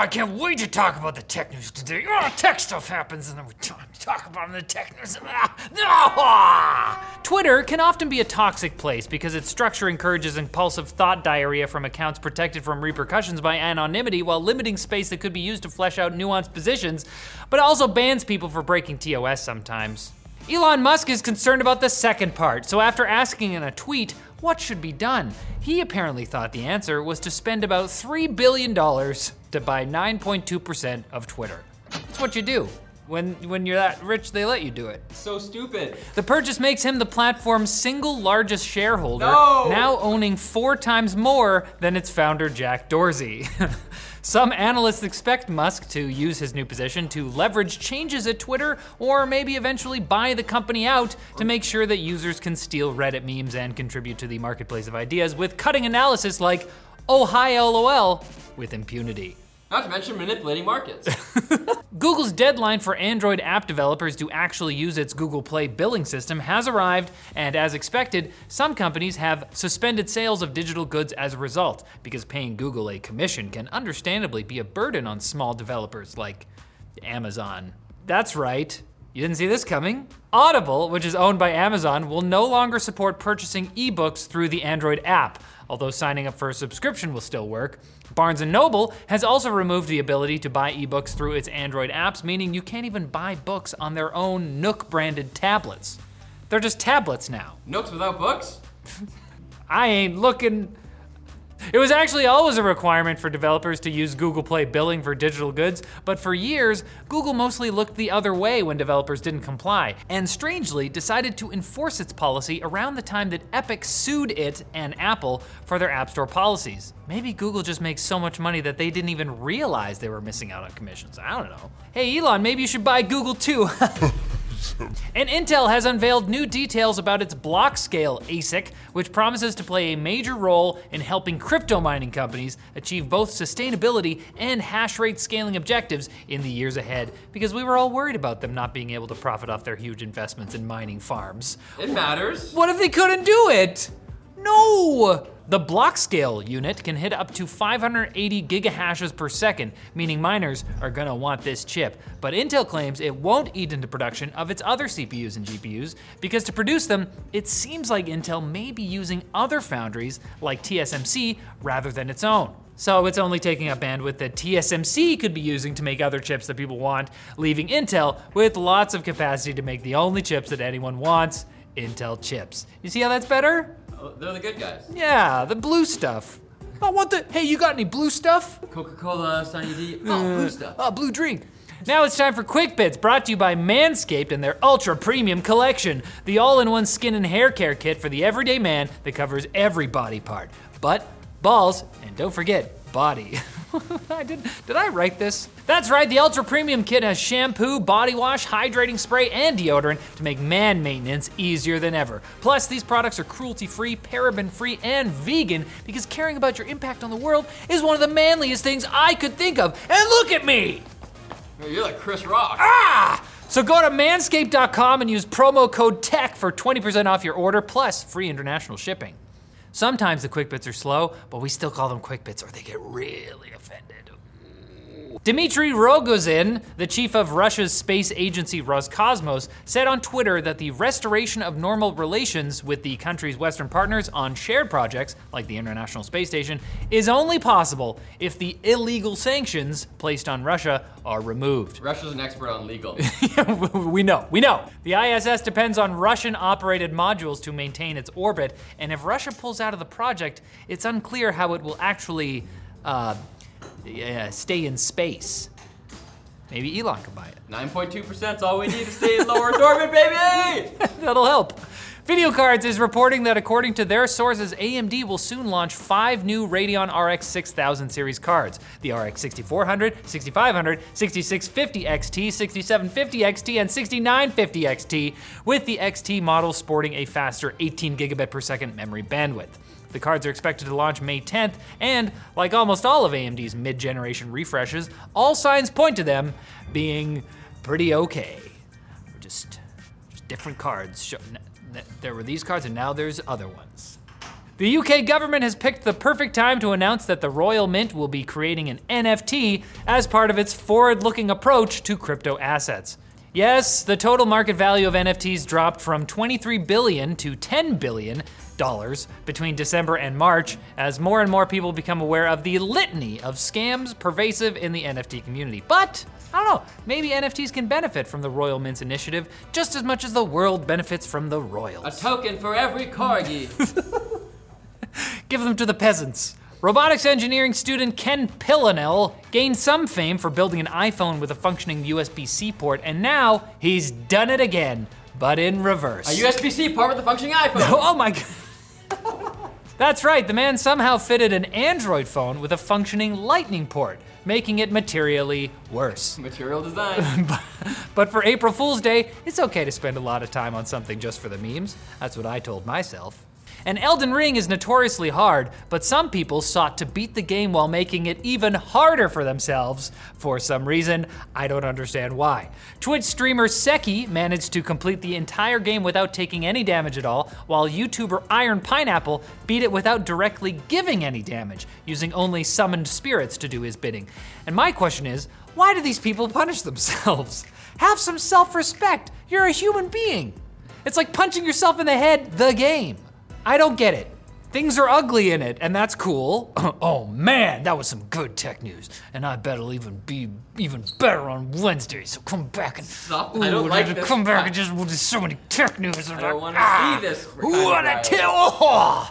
I can't wait to talk about the tech news today. Oh, tech stuff happens, and then we talk, talk about the tech news. Ah. Twitter can often be a toxic place because its structure encourages impulsive thought diarrhea from accounts protected from repercussions by anonymity while limiting space that could be used to flesh out nuanced positions, but also bans people for breaking TOS sometimes. Elon Musk is concerned about the second part, so after asking in a tweet what should be done, he apparently thought the answer was to spend about $3 billion to buy 9.2% of Twitter. That's what you do. When, when you're that rich, they let you do it. So stupid. The purchase makes him the platform's single largest shareholder, No! now owning four times more than its founder, Jack Dorsey. Some analysts expect Musk to use his new position to leverage changes at Twitter or maybe eventually buy the company out to make sure that users can steal Reddit memes and contribute to the marketplace of ideas with cutting analysis like, oh hi lol, with impunity. Not to mention manipulating markets. Google's deadline for Android app developers to actually use its Google Play billing system has arrived, and as expected, some companies have suspended sales of digital goods as a result, because paying Google a commission can understandably be a burden on small developers like Amazon. That's right. You didn't see this coming? Audible, which is owned by Amazon, will no longer support purchasing ebooks through the Android app, although signing up for a subscription will still work. Barnes & Noble has also removed the ability to buy ebooks through its Android apps, meaning you can't even buy books on their own Nook branded tablets. They're just tablets now. Nooks without books? I ain't looking. It was actually always a requirement for developers to use Google Play billing for digital goods, but for years, Google mostly looked the other way when developers didn't comply, and strangely decided to enforce its policy around the time that Epic sued it and Apple for their App Store policies. Maybe Google just makes so much money that they didn't even realize they were missing out on commissions. I don't know. Hey, Elon, maybe you should buy Google too. And Intel has unveiled new details about its Blockscale ASIC, which promises to play a major role in helping crypto mining companies achieve both sustainability and hash rate scaling objectives in the years ahead, because we were all worried about them not being able to profit off their huge investments in mining farms. It matters. What if they couldn't do it? No! The Blockscale unit can hit up to 580 gigahashes per second, meaning miners are gonna want this chip. But Intel claims it won't eat into production of its other CPUs and GPUs because to produce them, it seems like Intel may be using other foundries like TSMC rather than its own. So it's only taking up bandwidth that TSMC could be using to make other chips that people want, leaving Intel with lots of capacity to make the only chips that anyone wants Intel chips. You see how that's better? Oh, They're the good guys. Yeah, the blue stuff. Oh, I want the. Hey, you got any blue stuff? Coca Cola, Sunny D. Oh, uh, blue stuff. Oh, blue drink. Now it's time for Quick Bits, brought to you by Manscaped and their Ultra Premium Collection, the all in one skin and hair care kit for the everyday man that covers every body part butt, balls, and don't forget, body. I did, did I write this? That's right, the Ultra Premium Kit has shampoo, body wash, hydrating spray, and deodorant to make man maintenance easier than ever. Plus, these products are cruelty free, paraben free, and vegan because caring about your impact on the world is one of the manliest things I could think of. And look at me! You're like Chris Rock. Ah! So go to manscaped.com and use promo code TECH for 20% off your order plus free international shipping. Sometimes the quick bits are slow, but we still call them quick bits or they get really offended. Dmitry Rogozin, the chief of Russia's space agency Roscosmos, said on Twitter that the restoration of normal relations with the country's Western partners on shared projects, like the International Space Station, is only possible if the illegal sanctions placed on Russia are removed. Russia's an expert on legal. we know, we know. The ISS depends on Russian operated modules to maintain its orbit, and if Russia pulls out of the project, it's unclear how it will actually uh, yeah, stay in space. Maybe Elon can buy it. 9.2% is all we need to stay in low Earth orbit, baby! That'll help. VideoCardz is reporting that according to their sources, AMD will soon launch five new Radeon RX 6000 series cards. The RX 6400, 6500, 6650 XT, 6750 XT, and 6950 XT, with the XT model sporting a faster 18 gigabit per second memory bandwidth. The cards are expected to launch May 10th, and like almost all of AMD's mid generation refreshes, all signs point to them being pretty okay. Just, just different cards. There were these cards, and now there's other ones. The UK government has picked the perfect time to announce that the Royal Mint will be creating an NFT as part of its forward looking approach to crypto assets. Yes, the total market value of NFTs dropped from 23 billion to 10 billion dollars between December and March as more and more people become aware of the litany of scams pervasive in the NFT community. But I don't know, maybe NFTs can benefit from the Royal Mint's initiative just as much as the world benefits from the royals. A token for every corgi. Give them to the peasants. Robotics engineering student Ken Pillonel gained some fame for building an iPhone with a functioning USB C port, and now he's done it again, but in reverse. A USB-C port with a functioning iPhone. Oh my god. That's right, the man somehow fitted an Android phone with a functioning lightning port, making it materially worse. Material design. But for April Fool's Day, it's okay to spend a lot of time on something just for the memes. That's what I told myself. And Elden Ring is notoriously hard, but some people sought to beat the game while making it even harder for themselves. For some reason, I don't understand why. Twitch streamer Seki managed to complete the entire game without taking any damage at all, while YouTuber Iron Pineapple beat it without directly giving any damage, using only summoned spirits to do his bidding. And my question is, why do these people punish themselves? Have some self respect. You're a human being. It's like punching yourself in the head, the game. I don't get it. Things are ugly in it, and that's cool. oh man, that was some good tech news. And I bet it'll even be even better on Wednesday. So come back and Stop. I don't like this. come back and just we'll do so many tech news. I don't want to Ah, see this. Who wanna tell?